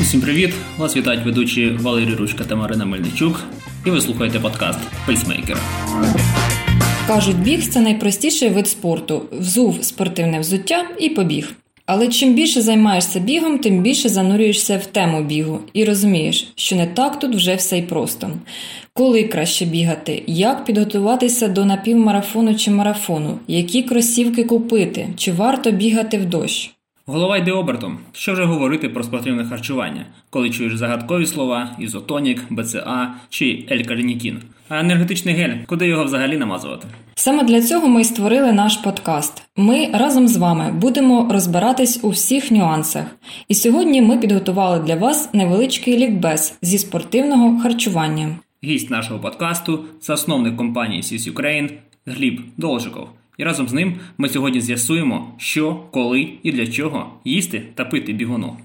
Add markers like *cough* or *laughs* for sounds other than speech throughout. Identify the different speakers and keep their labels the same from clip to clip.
Speaker 1: Усім привіт! Вас вітають ведучі Валерій Ручка та Марина Мельничук. І ви слухаєте подкаст Пейсмейкер.
Speaker 2: Кажуть, біг це найпростіший вид спорту. Взув спортивне взуття і побіг. Але чим більше займаєшся бігом, тим більше занурюєшся в тему бігу і розумієш, що не так тут вже все й просто. Коли краще бігати, як підготуватися до напівмарафону чи марафону, які кросівки купити, чи варто бігати в дощ.
Speaker 1: Голова йде обертом. Що вже говорити про спортивне харчування, коли чуєш загадкові слова ізотонік, БЦА чи Ель-Калінітін. А енергетичний гель, куди його взагалі намазувати?
Speaker 2: Саме для цього ми й створили наш подкаст. Ми разом з вами будемо розбиратись у всіх нюансах. І сьогодні ми підготували для вас невеличкий лікбез зі спортивного харчування.
Speaker 1: Гість нашого подкасту, засновник компанії Сіс Ukraine Гліб Должиков. І разом з ним ми сьогодні з'ясуємо, що, коли і для чого їсти та пити бігуну.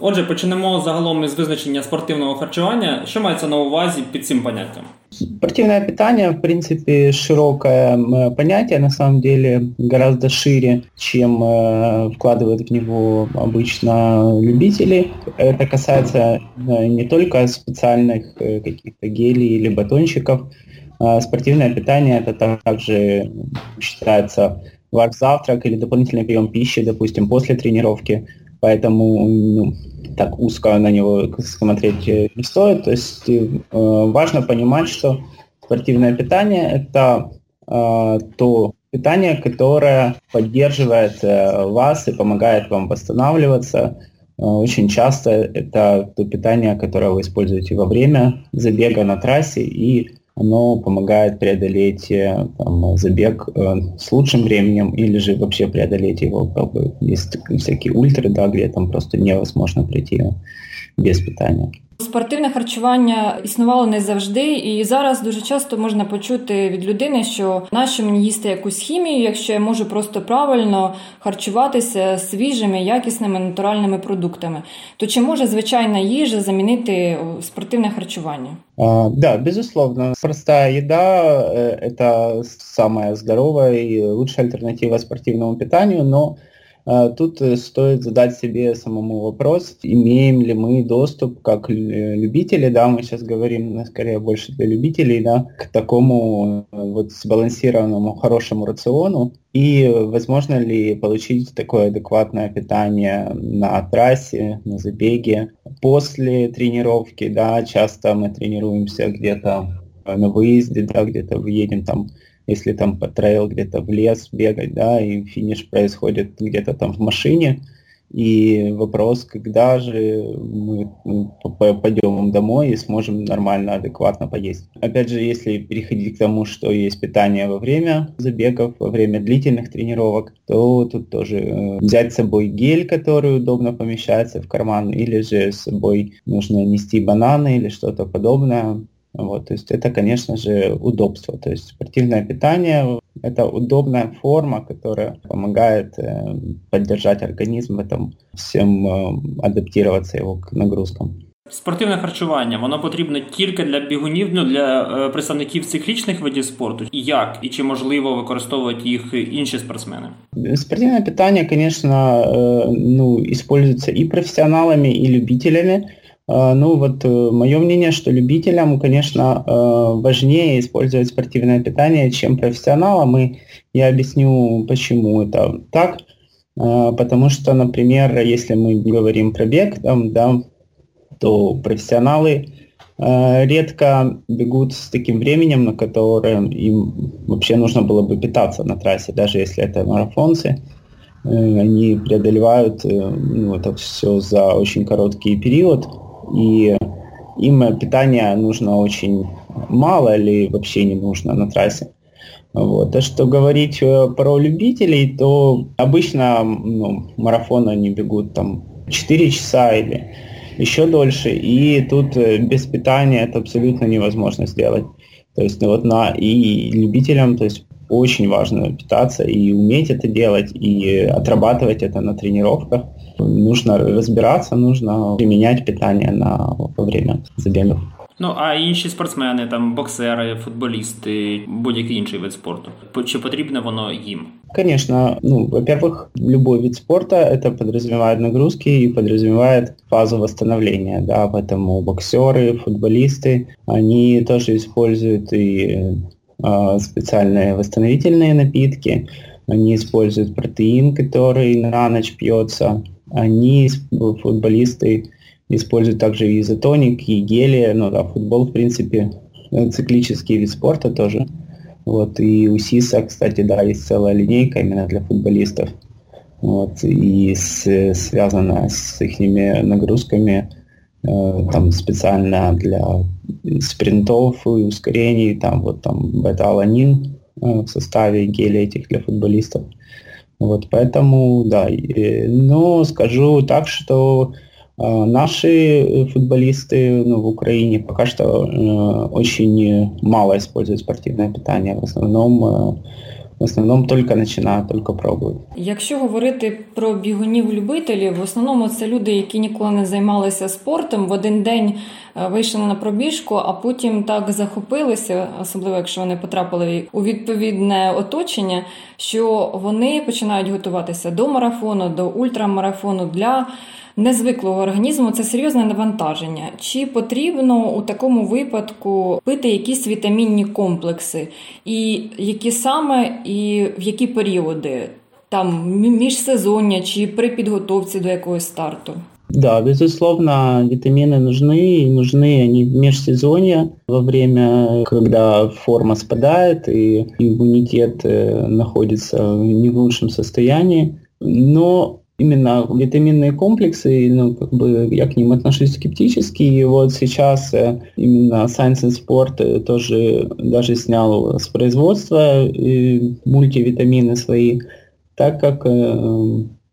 Speaker 1: Отже, почнемо загалом із визначення спортивного харчування. Що мається на увазі під цим поняттям?
Speaker 3: Спортивное питание, в принципе, широкое понятие, на самом деле гораздо шире, чем э, вкладывают в него обычно любители. Это касается э, не только специальных э, каких-то гелей или батончиков. А спортивное питание это также считается вар-завтрак или дополнительный прием пищи, допустим, после тренировки. Поэтому ну, так узко на него смотреть э, не стоит. То есть э, важно понимать, что спортивное питание – это э, то питание, которое поддерживает э, вас и помогает вам восстанавливаться. Э, очень часто это то питание, которое вы используете во время забега на трассе и оно помогает преодолеть э, там, забег э, с лучшим временем или же вообще преодолеть его. Как бы, есть всякие ультры, да, где там просто невозможно пройти без питання.
Speaker 2: Спортивне харчування існувало не завжди, і зараз дуже часто можна почути від людини, що нащо мені їсти якусь хімію, якщо я можу просто правильно харчуватися свіжими, якісними натуральними продуктами. То чи може звичайна їжа замінити спортивне харчування?
Speaker 3: А, да, безусловно. Простая еда э, – это самая здоровая и лучшая альтернатива спортивному питанию, но тут э, стоит задать себе самому вопрос, имеем ли мы доступ как любители, да, мы сейчас говорим ну, скорее больше для любителей, да, к такому э, вот сбалансированному хорошему рациону, и возможно ли получить такое адекватное питание на трассе, на забеге, после тренировки, да, часто мы тренируемся где-то на выезде, да, где-то едем там если там по трейл где-то в лес бегать, да, и финиш происходит где-то там в машине, и вопрос, когда же мы пойдем домой и сможем нормально, адекватно поесть. Опять же, если переходить к тому, что есть питание во время забегов, во время длительных тренировок, то тут тоже э, взять с собой гель, который удобно помещается в карман, или же с собой нужно нести бананы или что-то подобное. Вот, то есть это, конечно же, удобство. То есть спортивное питание – это удобная форма, которая помогает э, поддержать организм в этом всем, э, адаптироваться его к нагрузкам.
Speaker 1: Спортивне харчування воно потрібно тільки для бігунів, ну для е, представників циклічних видів спорту. Як і чи можливо використовувати їх інші спортсмени?
Speaker 3: Спортивное питание, конечно, э, ну, используется и профессионалами, и любителями. А, ну вот э, мое мнение, что любителям, конечно, э, важнее использовать спортивное питание, чем профессионалам, и я объясню, почему это так. А, потому что, например, если мы говорим про бег, там, да, то профессионалы э, редко бегут с таким временем, на которое им вообще нужно было бы питаться на трассе, даже если это марафонцы. Они преодолевают ну, это все за очень короткий период, и им питания нужно очень мало или вообще не нужно на трассе. Вот. А что говорить э, про любителей, то обычно ну, марафон они бегут там 4 часа или еще дольше, и тут э, без питания это абсолютно невозможно сделать. То есть ну, вот на и любителям, то есть очень важно питаться и уметь это делать, и отрабатывать это на тренировках. Нужно разбираться, нужно применять питание на, во время забегов.
Speaker 1: Ну, а інші спортсмени, там боксери, футболісти, будь-який інший вид спорту. Чи потрібно воно їм?
Speaker 3: Конечно, ну, во-первых, любой вид спорта это подразумевает нагрузки и подразумевает фазу восстановления, да, поэтому боксеры, футболисты, они тоже используют и э, специальные восстановительные напитки, они используют протеин, который на ночь пьется, они, футболисты, используют также изотоник, и гели, ну да, футбол, в принципе, циклический вид спорта тоже. Вот, и у СИСа, кстати, да, есть целая линейка именно для футболистов. Вот, и с, связана с их нагрузками э, там специально для спринтов и ускорений, там вот там бета-аланин э, в составе геля этих для футболистов. Вот, поэтому, да, и, но скажу так, что а, наши э, футболисты ну, в Украине пока что э, очень мало используют спортивное питание. В основном э, в основному тільки починають, тільки пробують.
Speaker 2: Якщо говорити про бігунів-любителів, в основному це люди, які ніколи не займалися спортом, в один день вийшли на пробіжку, а потім так захопилися, особливо якщо вони потрапили у відповідне оточення, що вони починають готуватися до марафону, до ультрамарафону для незвиклого організму це серйозне навантаження. Чи потрібно у такому випадку пити якісь вітамінні комплекси, і які саме і в які періоди? Там міжсезоння чи при підготовці до якогось старту?
Speaker 3: Да, безусловно, витамины нужны, и нужны они в межсезонье, во время, когда форма спадает и иммунитет э, находится не в лучшем состоянии. Но именно витаминные комплексы, ну, как бы я к ним отношусь скептически, и вот сейчас э, именно Science and Sport э, тоже даже снял с производства э, мультивитамины свои, так как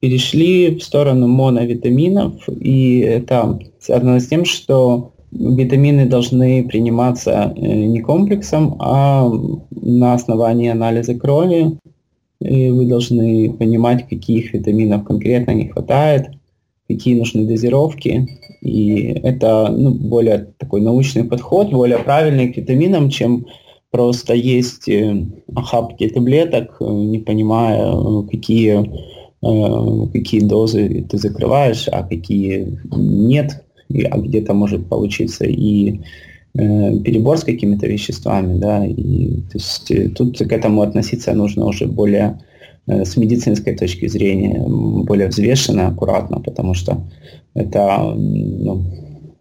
Speaker 3: перешли в сторону моновитаминов, и это связано с тем, что витамины должны приниматься не комплексом, а на основании анализа крови, и вы должны понимать, каких витаминов конкретно не хватает, какие нужны дозировки. И это ну, более такой научный подход, более правильный к витаминам, чем просто есть э, охапки таблеток, э, не понимая, какие, э, какие дозы ты закрываешь, а какие нет, а где-то может получиться и перебор с какими-то веществами, да, и то есть э, тут к этому относиться нужно уже более э, с медицинской точки зрения, более взвешенно, аккуратно, потому что это ну,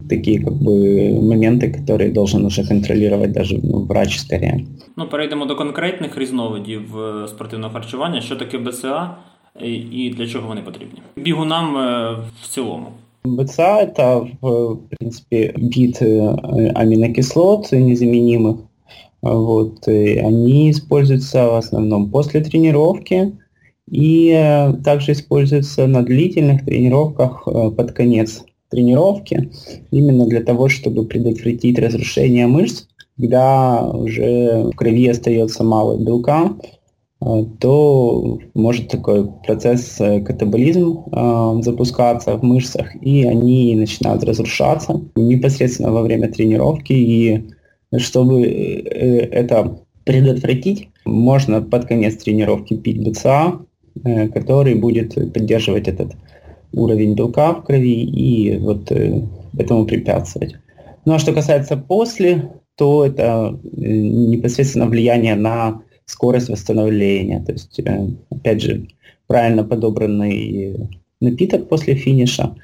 Speaker 3: такие как бы моменты, которые должен уже контролировать даже ну, врач скорее.
Speaker 1: Ну, перейдемо до конкретних різновидів спортивного харчування. Що таке БЦА і для чого вони потрібні? Бігунам в цілому.
Speaker 3: БЦА – это, в принципе, вид э, аминокислот незаменимых. Вот, и они используются в основном после тренировки и э, также используются на длительных тренировках э, под конец тренировки, именно для того, чтобы предотвратить разрушение мышц, когда уже в крови остается мало белка, то может такой процесс э, катаболизм э, запускаться в мышцах, и они начинают разрушаться непосредственно во время тренировки. И чтобы э, это предотвратить, можно под конец тренировки пить БЦА, э, который будет поддерживать этот уровень белка в крови и вот э, этому препятствовать. Ну а что касается после, то это э, непосредственно влияние на скорость восстановления. То есть, э, опять же, правильно подобранный напиток после финиша,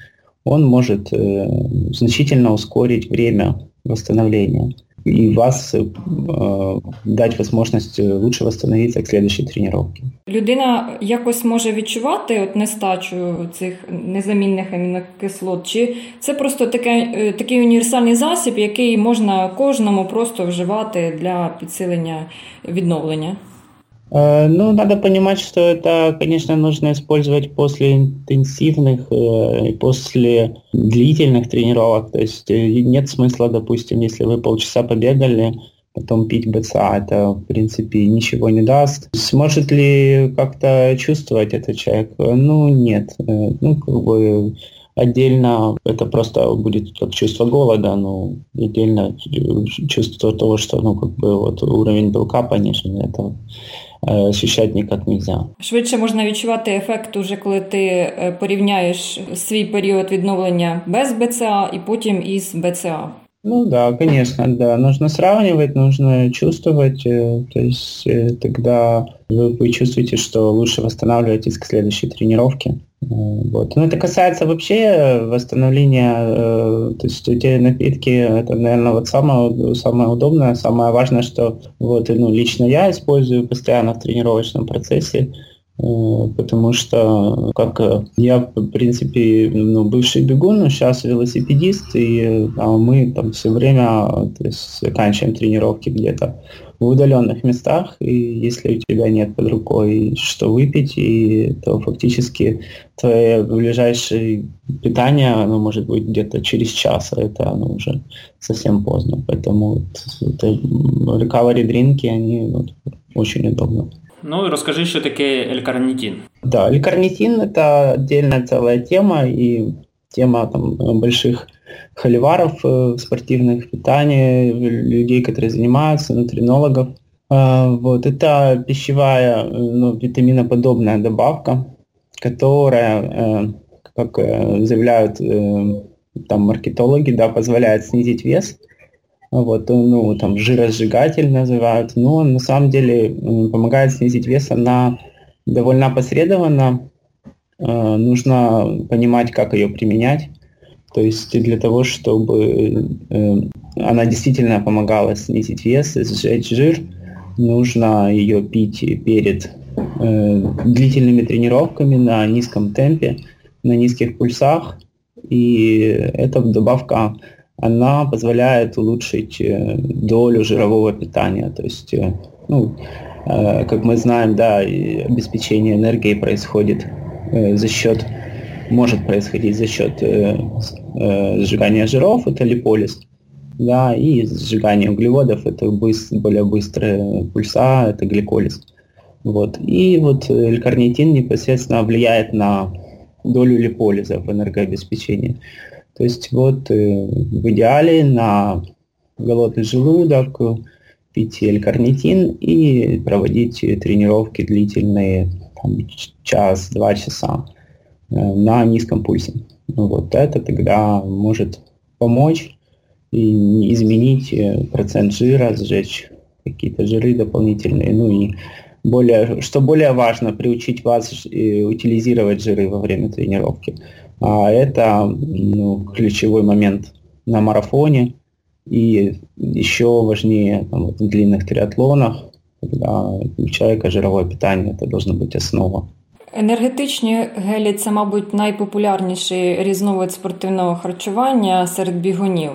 Speaker 3: он может э, значительно ускорить время восстановления и вас э, дать возможность лучше восстановиться к следующей тренировке.
Speaker 2: Людина якось може відчувати от нестачу цих незамінних амінокислот, чи це просто таке, такий універсальний засіб, який можна кожному просто вживати для підсилення відновлення?
Speaker 3: Э, ну, надо понимать, что это, конечно, нужно использовать после интенсивных, э, после длительных тренировок. То есть э, нет смысла, допустим, если вы полчаса побегали, потом пить БЦА, это, в принципе, ничего не даст. Сможет ли как-то чувствовать этот человек? Ну, нет. Ну, как бы отдельно это просто будет как чувство голода, но отдельно чувство того, что, ну, как бы вот уровень белка понижен, это ощущать никак нельзя.
Speaker 2: Швидше можна відчувати ефект уже коли ти порівняєш свій період відновлення без БЦА і потім із БЦА.
Speaker 3: Ну да, конечно, да. Нужно сравнивать, нужно чувствовать. Э, то есть э, тогда вы, вы чувствуете, что лучше восстанавливаетесь к следующей тренировке. Э, вот. Но это касается вообще восстановления, то есть те напитки, это, наверное, вот самое, самое удобное, самое важное, что вот, ну, лично я использую постоянно в тренировочном процессе, Э, потому что как э, я, в принципе, ну, бывший бегун, но сейчас велосипедист, и а мы там все время то есть, заканчиваем тренировки где-то в удаленных местах, и если у тебя нет под рукой что выпить, и, то фактически твое ближайшее питание, оно может быть где-то через час, а это оно уже совсем поздно. Поэтому вот, это, recovery дринки, они вот, очень удобны.
Speaker 1: Ну и расскажи, что такое L-карнитин.
Speaker 3: Да, L-карнитин это отдельная целая тема и тема там, больших холиваров э, спортивных питания, людей, которые занимаются, нутринологов. А, вот, это пищевая, ну, витаминоподобная добавка, которая, э, как э, заявляют там маркетологи, да, позволяет снизить вес – вот, ну, там, жиросжигатель называют, но на самом деле помогает снизить вес. Она довольно опосредованно, э, нужно понимать, как ее применять, то есть для того, чтобы э, она действительно помогала снизить вес, сжечь жир, нужно ее пить перед э, длительными тренировками на низком темпе, на низких пульсах, и эта добавка она позволяет улучшить э, долю жирового питания. То есть, э, ну, э, как мы знаем, да, обеспечение энергией происходит за счет, может происходить за счет сжигания жиров, это липолиз, да, и сжигание углеводов, это быстр, более быстрые пульса, это гликолиз. Вот. И вот l непосредственно влияет на долю липолиза в энергообеспечении. То есть вот э, в идеале на голодный желудок пить L-карнитин и проводить тренировки длительные, там, час-два часа э, на низком пульсе. Ну, вот это тогда может помочь и изменить э, процент жира, сжечь какие-то жиры дополнительные, ну и более, что более важно, приучить вас утилизировать жиры во время тренировки. А это ну, ключевой момент на марафоне. И еще важнее там, в длинных триатлонах, когда у человека жировое питание, это должна быть основа.
Speaker 2: Енергетичні гелі це, мабуть, найпопулярніший різновид спортивного харчування серед бігунів.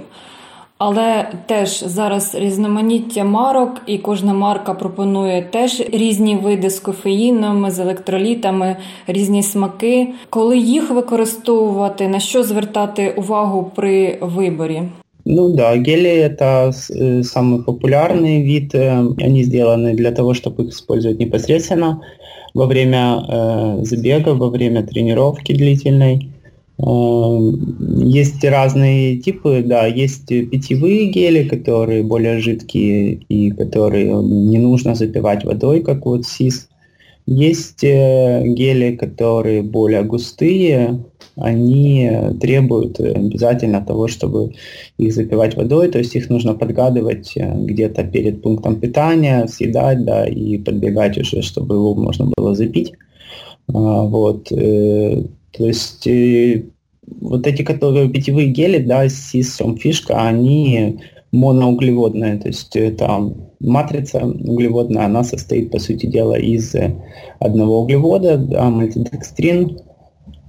Speaker 2: Але теж зараз різноманіття марок, і кожна марка пропонує теж різні види з кофеїном, з електролітами, різні смаки. Коли їх використовувати, на що звертати увагу при виборі?
Speaker 3: Ну да, гели это э, самый популярный вид. Э, они сделаны для того, чтобы их использовать непосредственно во время э, забега, во время тренировки длительной. Эм, есть разные типы, да, есть питьевые гели, которые более жидкие и которые не нужно запивать водой, как вот СИС. Есть э, гели, которые более густые, они требуют обязательно того, чтобы их запивать водой, то есть их нужно подгадывать э, где-то перед пунктом питания, съедать, да, и подбегать уже, чтобы его можно было запить. А, вот. Э, то есть э, вот эти которые питьевые гели, да, сис, фишка, они моноуглеводные, то есть это матрица углеводная, она состоит, по сути дела, из одного углевода, да, мультидекстрин,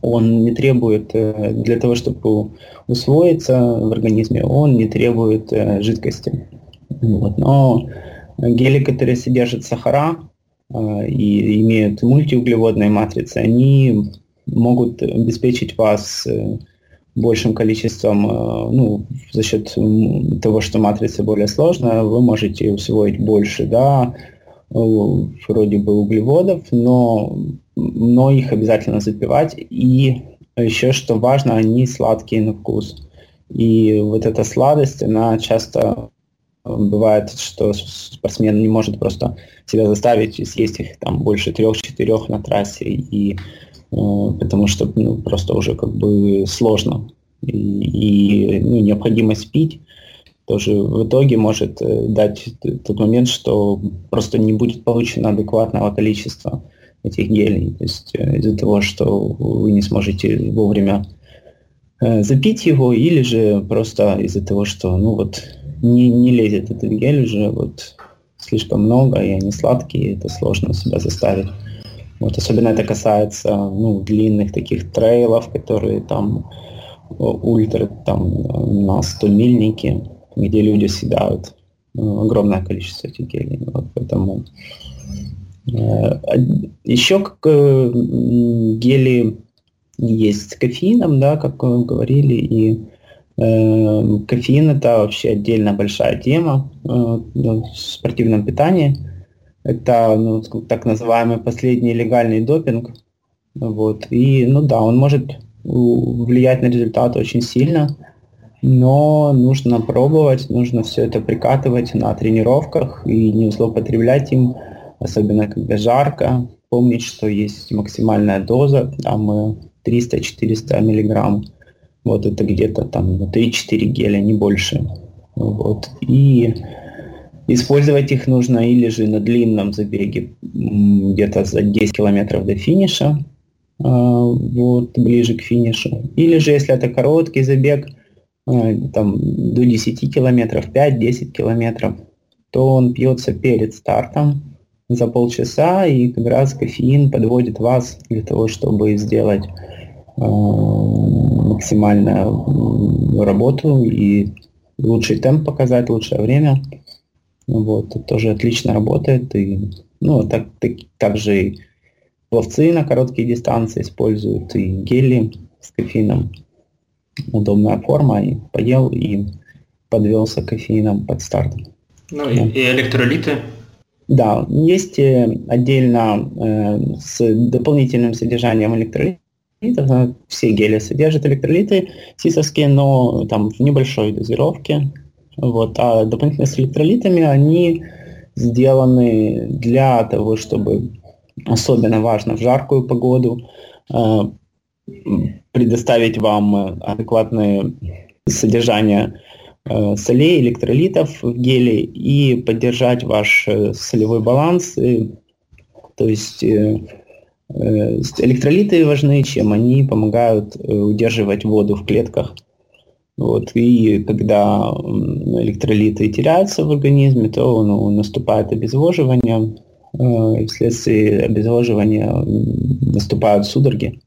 Speaker 3: он не требует, э, для того, чтобы усвоиться в организме, он не требует э, жидкости. Вот. Но гели, которые содержат сахара э, и имеют мультиуглеводные матрицы, они могут обеспечить вас э, большим количеством, э, ну, за счет того, что матрица более сложная, вы можете усвоить больше, да, вроде бы углеводов, но, но их обязательно запивать. И еще, что важно, они сладкие на вкус. И вот эта сладость, она часто Бывает, что спортсмен не может просто себя заставить съесть их там больше трех-четырех на трассе, и, э, потому что ну, просто уже как бы сложно. И, и ну, необходимость пить тоже в итоге может э, дать тот момент, что просто не будет получено адекватного количества этих гелей. То есть э, из-за того, что вы не сможете вовремя э, запить его, или же просто из-за того, что ну вот не, не лезет этот гель уже вот слишком много, и они сладкие, это сложно себя заставить. Вот, особенно это касается ну, длинных таких трейлов, которые там ультра там на 100 мильники, где люди съедают ну, огромное количество гелей. Вот, поэтому э, еще как э, гели есть с кофеином, да, как мы говорили, и Э, кофеин это вообще отдельно большая тема э, в спортивном питании. Это ну, так называемый последний легальный допинг. Вот. И, ну да, он может влиять на результат очень сильно, но нужно пробовать, нужно все это прикатывать на тренировках и не злоупотреблять им, особенно когда жарко. Помнить, что есть максимальная доза, там 300-400 миллиграмм вот это где-то там 3-4 геля, не больше. Вот. И использовать их нужно или же на длинном забеге, где-то за 10 километров до финиша, а, вот, ближе к финишу. Или же, если это короткий забег, а, там, до 10 километров, 5-10 километров, то он пьется перед стартом за полчаса, и как раз кофеин подводит вас для того, чтобы сделать а, максимальную работу и лучший темп показать, лучшее время. Вот, это тоже отлично работает. И, ну, так, так, также и пловцы на короткие дистанции используют, и гели с кофеином. Удобная форма, и поел, и подвелся кофеином под старт.
Speaker 1: Ну и, и электролиты?
Speaker 3: Да, есть э, отдельно э, с дополнительным содержанием электролитов все гели содержат электролиты сисовские, но там в небольшой дозировке. Вот. А дополнительно с электролитами они сделаны для того, чтобы особенно важно в жаркую погоду э, предоставить вам адекватное содержание э, солей, электролитов в геле и поддержать ваш э, солевой баланс. И, то есть э, Э, электролиты важны, чем они помогают удерживать воду в клетках. Вот, и когда электролиты теряются в организме, то ну, наступает обезвоживание, э, и вследствие обезвоживания наступают судороги,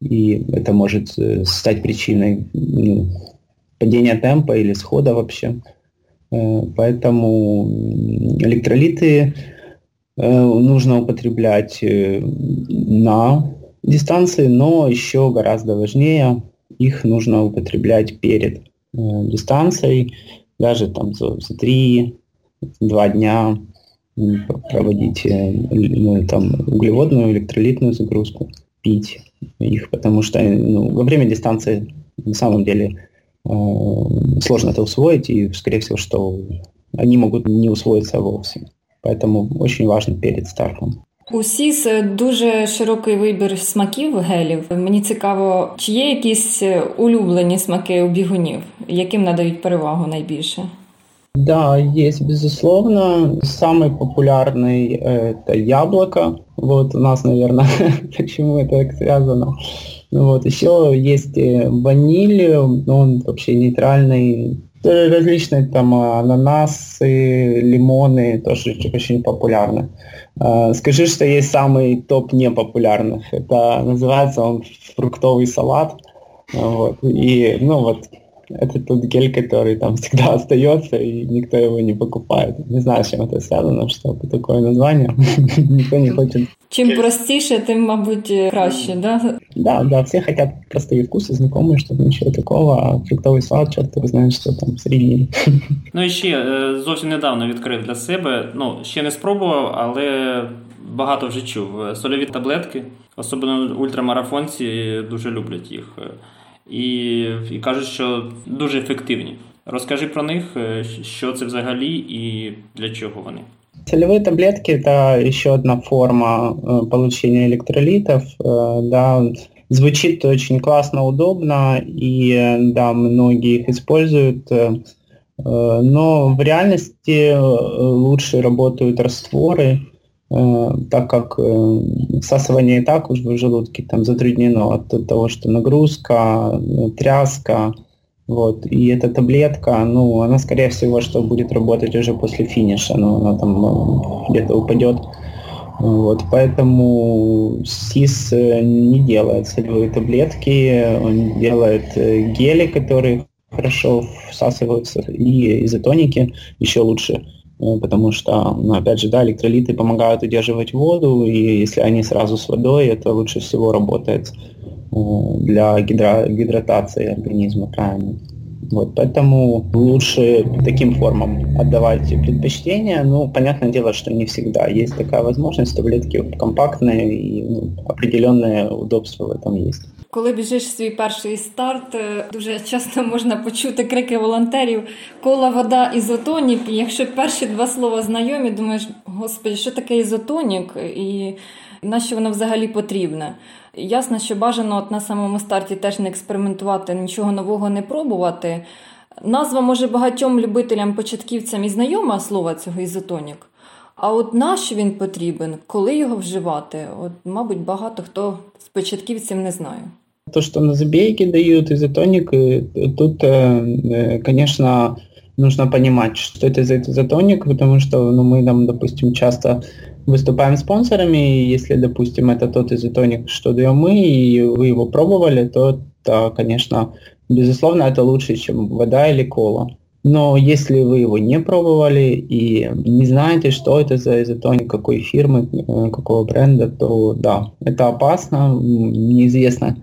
Speaker 3: и это может стать причиной ну, падения темпа или схода вообще. Поэтому электролиты Э, нужно употреблять э, на дистанции, но еще гораздо важнее, их нужно употреблять перед э, дистанцией, даже там за, за 3-2 дня проводить ну, там, углеводную, электролитную загрузку, пить их, потому что ну, во время дистанции на самом деле э, сложно это усвоить, и, скорее всего, что они могут не усвоиться вовсе. Поэтому очень важно перед стартом.
Speaker 2: У СІС дуже широкий вибір смаків гелів. Мені цікаво, чи є якісь улюблені смаки у бігунів, яким надають перевагу найбільше?
Speaker 3: Да, есть, безусловно. Самый популярный это яблоко. Вот у нас, наверное, почему это *laughs* так связано. Вот еще есть ваниль, он вообще нейтральный, Различные там ананасы, лимоны тоже очень популярны. А, скажи, что есть самый топ непопулярных. Это называется он фруктовый салат. Вот. И, ну вот, это тот гель, который там всегда *laughs* остается, и никто его не покупает. Не знаю, с чем это связано, что это такое название. *laughs* Никто не хочет.
Speaker 2: Чим простіше, тим, мабуть, краще, да?
Speaker 3: Да, да, все хотят простые вкусы, знакомые, чтобы ничего такого, а фруктовий салат, черт его знає, що там середній. *laughs*
Speaker 1: Ну і ще е, зовсім недавно відкрив для себе, ну, ще не спробував, але багато вже чув. Сольові таблетки, особливо ультрамарафонці дуже люблять їх. і, і кажуть, що дуже ефективні. Розкажи про них, що це взагалі і для чого вони.
Speaker 3: Целевые таблетки – это еще одна форма получения электролитов. Да, звучит очень классно, удобно, и да, многие их используют, но в реальности лучше работают растворы, так как всасывание и так уже в желудке там затруднено от того, что нагрузка, тряска, вот. И эта таблетка, ну, она, скорее всего, что будет работать уже после финиша, но она там э, где-то упадет. Вот, поэтому СИС э, не делает солевые таблетки, он делает э, гели, которые хорошо всасываются, и изотоники еще лучше, потому что, ну, опять же, да, электролиты помогают удерживать воду, и если они сразу с водой, это лучше всего работает для гидро, гидратации организма правильно. Вот, поэтому лучше таким формам отдавать предпочтение. Ну, понятное дело, что не всегда есть такая возможность. Таблетки компактные и ну, определенное удобство в этом есть.
Speaker 2: Коли біжиш свій перший старт, дуже часто можна почути крики волонтерів кола, вода, ізотонік. І якщо перші два слова знайомі, думаєш, господи, що таке ізотонік і на що воно взагалі потрібне? Ясно, що бажано от на самому старті теж не експериментувати, нічого нового не пробувати. Назва може багатьом любителям, початківцям і знайома слова цього ізотонік. А от наш він потрібен, коли його вживати? От, мабуть, багато хто з початківців не знає.
Speaker 3: То, что на забеге дают изотоник, тут, конечно, нужно понимать, что это за изотоник, потому что ну, мы там, допустим, часто выступаем спонсорами, и если, допустим, это тот изотоник, что даем мы, и вы его пробовали, то, то, конечно, безусловно, это лучше, чем вода или кола. Но если вы его не пробовали и не знаете, что это за изотоник, какой фирмы, э, какого бренда, то да, это опасно, неизвестно,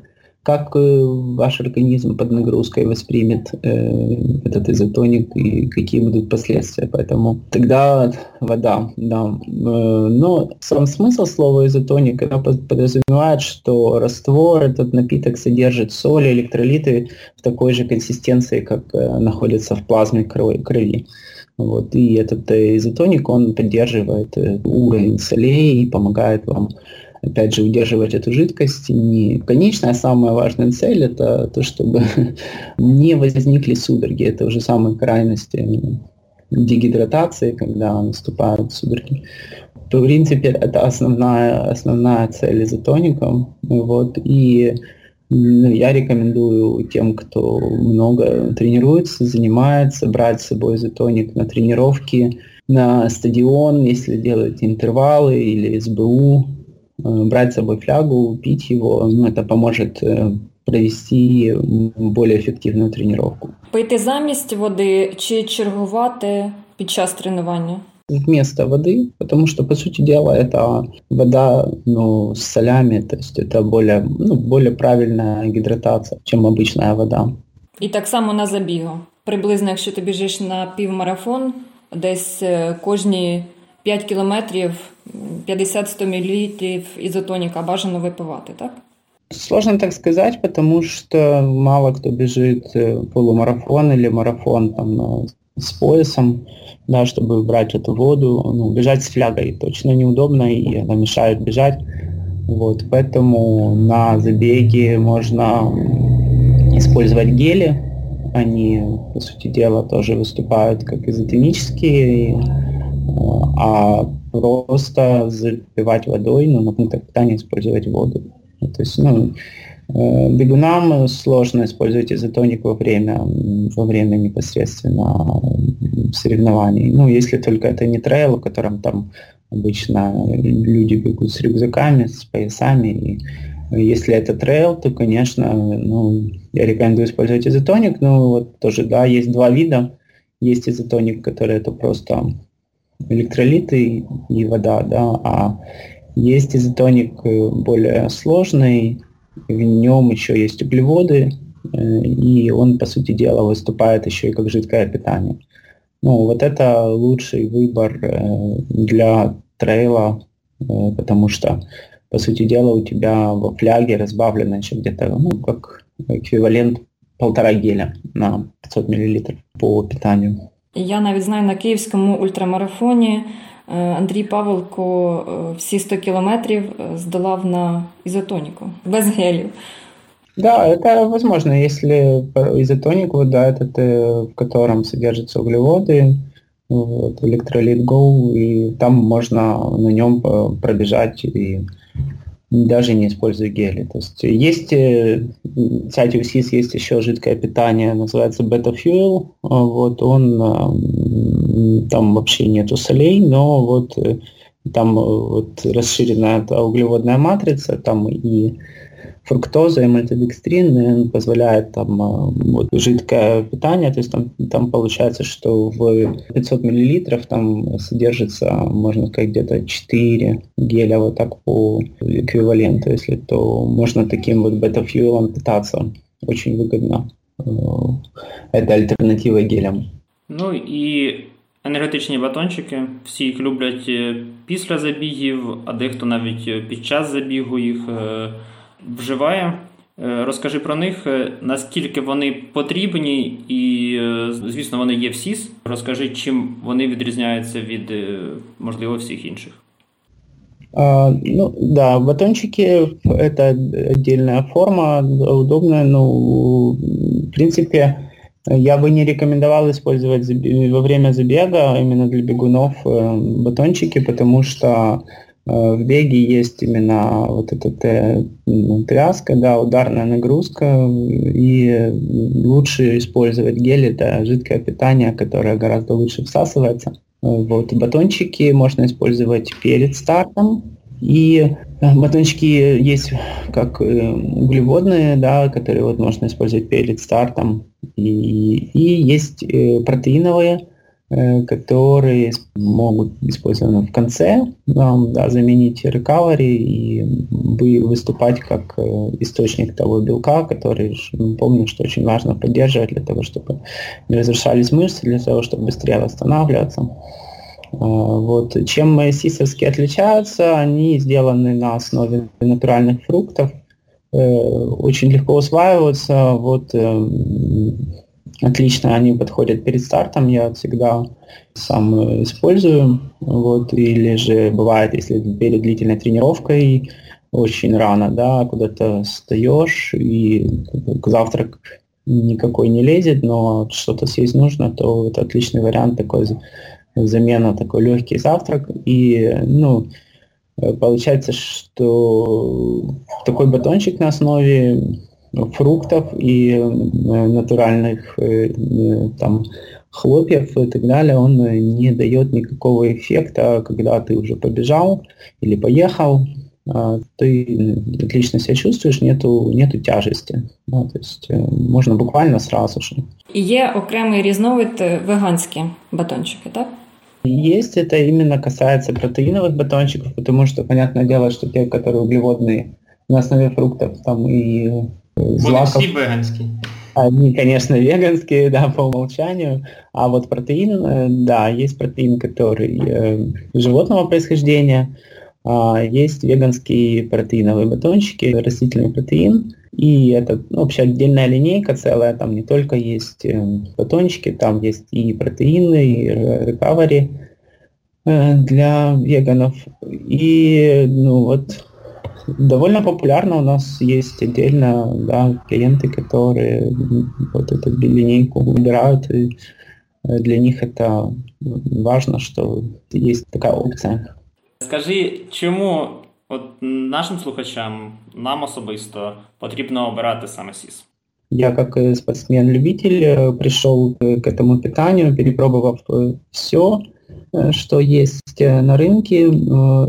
Speaker 3: как э, ваш организм под нагрузкой воспримет э, этот изотоник и какие будут последствия. Поэтому тогда вода, да. Э, но сам смысл слова изотоник это подразумевает, что раствор, этот напиток содержит соли, электролиты в такой же консистенции, как э, находится в плазме крови. Вот, и этот изотоник, он поддерживает уровень солей и помогает вам опять же, удерживать эту жидкость. Не конечная, самая важная цель – это то, чтобы *laughs* не возникли судороги. Это уже самые крайности дегидратации, когда наступают судороги. В принципе, это основная, основная цель изотоником. Вот, и ну, я рекомендую тем, кто много тренируется, занимается, брать с собой изотоник на тренировки, на стадион, если делают интервалы или СБУ, брать с собой флягу, пить его, ну, это поможет э, провести более ефективну тренировку.
Speaker 2: Пити замість води чи чергувати під час тренування?
Speaker 3: Вместо воды, потому что, по сути дела, это вода ну, с солями, то есть это более, ну, более правильная гидратация, чем обычная вода.
Speaker 2: І так само на забігу. Приблизно, якщо ти біжиш на півмарафон, десь кожні 5 кілометрів 50-100 мл изотоника бажано выпивать, так?
Speaker 3: Сложно так сказать, потому что мало кто бежит э, полумарафон или марафон там, с поясом, да, чтобы брать эту воду. Ну, бежать с флягой точно неудобно, и она мешает бежать. Вот, поэтому на забеге можно использовать гели. Они, по сути дела, тоже выступают как изотонические, а просто запивать водой, но на пунктах питания использовать воду. Ну, то есть, ну, э, бегунам сложно использовать изотоник во время, во время непосредственно соревнований. Ну, если только это не трейл, в котором там обычно люди бегут с рюкзаками, с поясами. И если это трейл, то, конечно, ну, я рекомендую использовать изотоник. Но вот тоже, да, есть два вида. Есть изотоник, который это просто электролиты и вода, да, а есть изотоник э, более сложный, в нем еще есть углеводы, э, и он, по сути дела, выступает еще и как жидкое питание. Ну, вот это лучший выбор э, для трейла, потому что, по сути дела, у тебя во фляге разбавлено еще где-то, ну, как эквивалент полтора геля на 500 мл по питанию.
Speaker 2: Я навіть знаю на київському ультрамарафоні Андрій Павелко всі 100 кілометрів здолав на ізотоніку без гелів.
Speaker 3: Да, это возможно, если изотоник, вот, да, этот, в котором содержатся углеводы, вот, электролит Go, и там можно на нем пробежать и даже не используя гели. То есть есть, в сайте УСИС есть еще жидкое питание, называется Beta Fuel, вот он, там вообще нету солей, но вот там вот расширенная углеводная матрица, там и фруктоза и мальтодекстрин позволяет там вот, жидкое питание, то есть там, там получается, что в 500 миллилитров там содержится, можно сказать, где-то 4 геля вот так по эквиваленту, если то можно таким вот бета-фьюлом питаться очень выгодно. Это альтернатива гелям.
Speaker 1: Ну і енергетичні батончики. Всі їх люблять після забігів, а дехто навіть під час забігу їх вживає. Розкажи про них, наскільки вони потрібні, і, звісно, вони є в СІС. Розкажи, чим вони відрізняються від, можливо, всіх інших.
Speaker 3: А, ну, да, батончики – это отдельная форма, удобная, но, в принципе, я бы не рекомендовал использовать во время забега именно для бегунов батончики, потому что в беге есть именно вот эта тряска, да, ударная нагрузка, и лучше использовать гель, это жидкое питание, которое гораздо лучше всасывается. Вот, батончики можно использовать перед стартом, и батончики есть как углеводные, да, которые вот можно использовать перед стартом, и, и есть протеиновые, которые могут использованы в конце, да, заменить recovery и выступать как источник того белка, который, помню, что очень важно поддерживать для того, чтобы не разрушались мышцы, для того, чтобы быстрее восстанавливаться. Вот. Чем сисовские отличаются? Они сделаны на основе натуральных фруктов, очень легко усваиваются. Вот отлично они подходят перед стартом, я всегда сам использую. Вот, или же бывает, если перед длительной тренировкой очень рано, да, куда-то встаешь, и завтрак никакой не лезет, но что-то съесть нужно, то это отличный вариант такой замена, такой легкий завтрак. И, ну, получается, что такой батончик на основе фруктов и натуральных там хлопьев и так далее, он не дает никакого эффекта, когда ты уже побежал или поехал, ты отлично себя чувствуешь, нету, нету тяжести. Да, то есть можно буквально сразу же.
Speaker 2: І є окремий різновид веганські батончики, так?
Speaker 3: Есть, это именно касается протеиновых батончиков, потому что, понятное дело, что те, которые углеводные на основе фруктов там и
Speaker 1: злаков... Веганские.
Speaker 3: Они, конечно, веганские, да, по умолчанию. А вот протеин, да, есть протеин, который э, животного происхождения, а есть веганские протеиновые батончики, растительный протеин. И это ну, вообще отдельная линейка целая, там не только есть батончики, там есть и протеины, и рекавери для веганов. И ну вот довольно популярно у нас есть отдельно да, клиенты, которые вот эту линейку выбирают, и для них это важно, что есть такая опция.
Speaker 1: Скажи, чому от нашим слухачам, нам особисто потрібно обирати саме СІС?
Speaker 3: Я как спортсмен-любитель пришел к этому питанию, перепробовав все, что есть на рынке,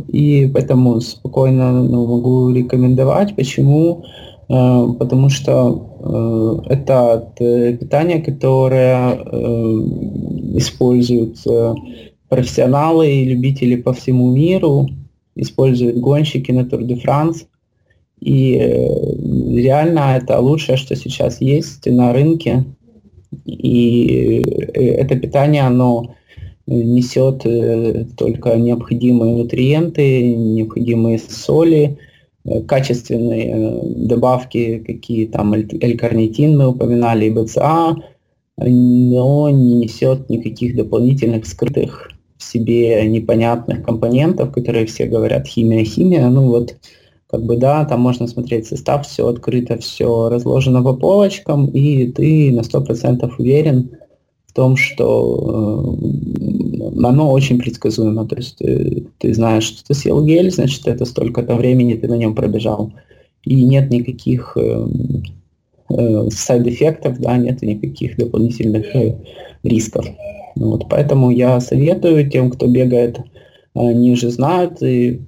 Speaker 3: и поэтому спокойно ну, могу рекомендовать. Почему? Потому что это питание, которое используют профессионалы и любители по всему миру, используют гонщики на Тур де Франс. И реально это лучшее, что сейчас есть на рынке. И это питание, оно несет только необходимые нутриенты, необходимые соли, качественные добавки, какие там L-карнитин мы упоминали, и БЦА, но не несет никаких дополнительных скрытых в себе непонятных компонентов, которые все говорят химия, химия. Ну вот, как бы да, там можно смотреть состав, все открыто, все разложено по полочкам, и ты на 100% уверен том, что э, оно очень предсказуемо. То есть ты, ты знаешь, что ты съел гель, значит, это столько-то времени ты на нем пробежал. И нет никаких э, э, сайд-эффектов, да, нет никаких дополнительных э, рисков. Вот, поэтому я советую тем, кто бегает, они уже знают, и,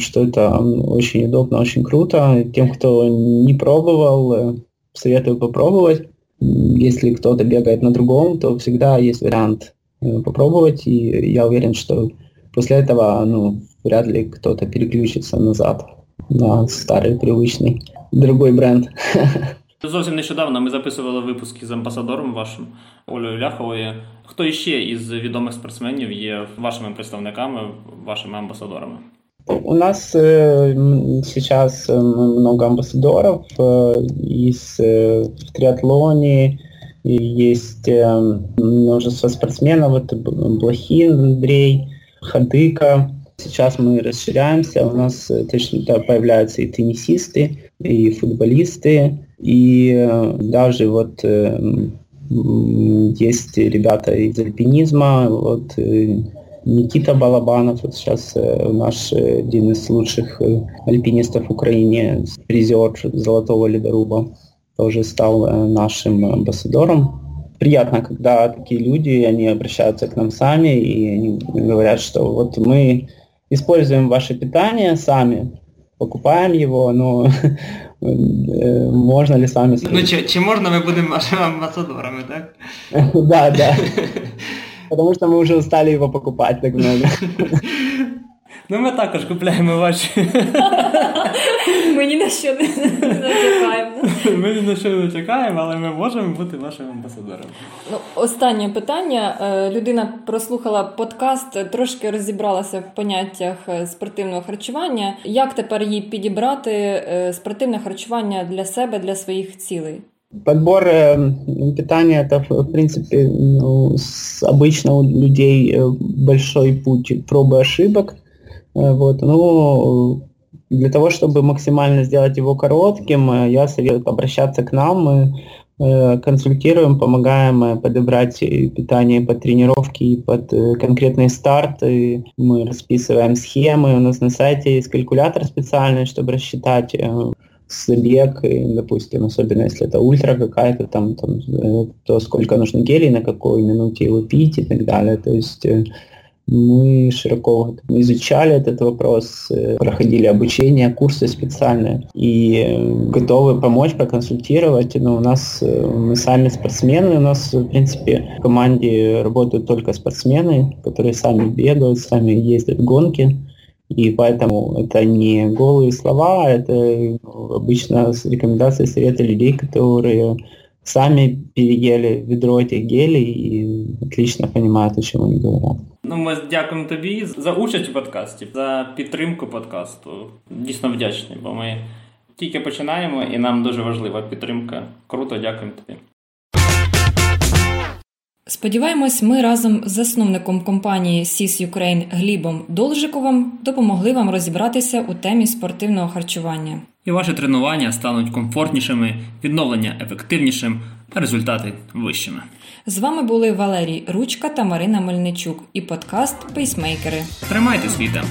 Speaker 3: что это очень удобно, очень круто. Тем, кто не пробовал, э, советую попробовать Если кто-то бегает на другом, то всегда есть вариант э, попробовать, и я уверен, что после этого ну, вряд ли кто-то переключится назад на старый привычный другой бренд. *laughs*
Speaker 1: Зовсім нещодавно ми записували випуски з амбасадором вашим Олею Ляховою. Хто іще із відомих спортсменів є вашими представниками, вашими амбассадорами?
Speaker 3: У нас э, сейчас много амбассадоров э, из, э, в триатлоне, есть э, множество спортсменов, это Блохин Андрей, Хадыка. Сейчас мы расширяемся, у нас точно появляются и теннисисты, и футболисты, и э, даже вот э, есть ребята из альпинизма, вот э, Никита Балабанов, вот сейчас наш один из лучших альпинистов в Украине, призер Золотого ледоруба, тоже стал нашим амбассадором. Приятно, когда такие люди, они обращаются к нам сами и они говорят, что вот мы используем ваше питание сами, покупаем его, но *laughs* э, можно ли сами...
Speaker 1: Ну, чи, чи можна ми будемо вашими амбассадорами, так? *laughs*
Speaker 3: Да, да. *laughs* Потому что мы уже устали его покупать так много.
Speaker 1: Ну ми також купляємо ваші.
Speaker 2: Ми ні на що не чекаємо.
Speaker 1: Ми ні на що не чекаємо, але ми можемо бути вашими амбасадорами.
Speaker 2: Ну, Останнє питання. Е, людина прослухала подкаст, трошки розібралася в поняттях е, спортивного харчування. Як тепер їй підібрати е, спортивне харчування для себе, для своїх цілей?
Speaker 3: Подбор э, питания это, в принципе, ну, обычно у людей большой путь пробы ошибок. Э, вот, ну, для того, чтобы максимально сделать его коротким, э, я советую обращаться к нам. Мы э, консультируем, помогаем подобрать питание под тренировки и под конкретные старты. Мы расписываем схемы. У нас на сайте есть калькулятор специальный, чтобы рассчитать забег, и, допустим, особенно если это ультра какая-то, там, там, то сколько нужно гелей, на какой минуте его пить и так далее. То есть мы широко изучали этот вопрос, э, проходили обучение, курсы специальные и э, готовы помочь, проконсультировать. Но у нас э, мы сами спортсмены, у нас в принципе в команде работают только спортсмены, которые сами бегают, сами ездят в гонки. И поэтому это не голые слова, это ну, обычно рекомендации, советы людей, которые сами переели ведро этих гелей и отлично понимают, о чем они говорят.
Speaker 1: Ну, ми дякуємо тобі за участь у подкасті, за підтримку подкасту. Дійсно вдячні, бо ми тільки починаємо і нам дуже важлива підтримка. Круто, дякуємо тобі.
Speaker 2: Сподіваємось, ми разом з засновником компанії SIS Ukraine Глібом Должиковим допомогли вам розібратися у темі спортивного харчування.
Speaker 1: І ваші тренування стануть комфортнішими, відновлення ефективнішим, а результати вищими.
Speaker 2: З вами були Валерій Ручка та Марина Мельничук і подкаст Пейсмейкери.
Speaker 1: Тримайте свій темп!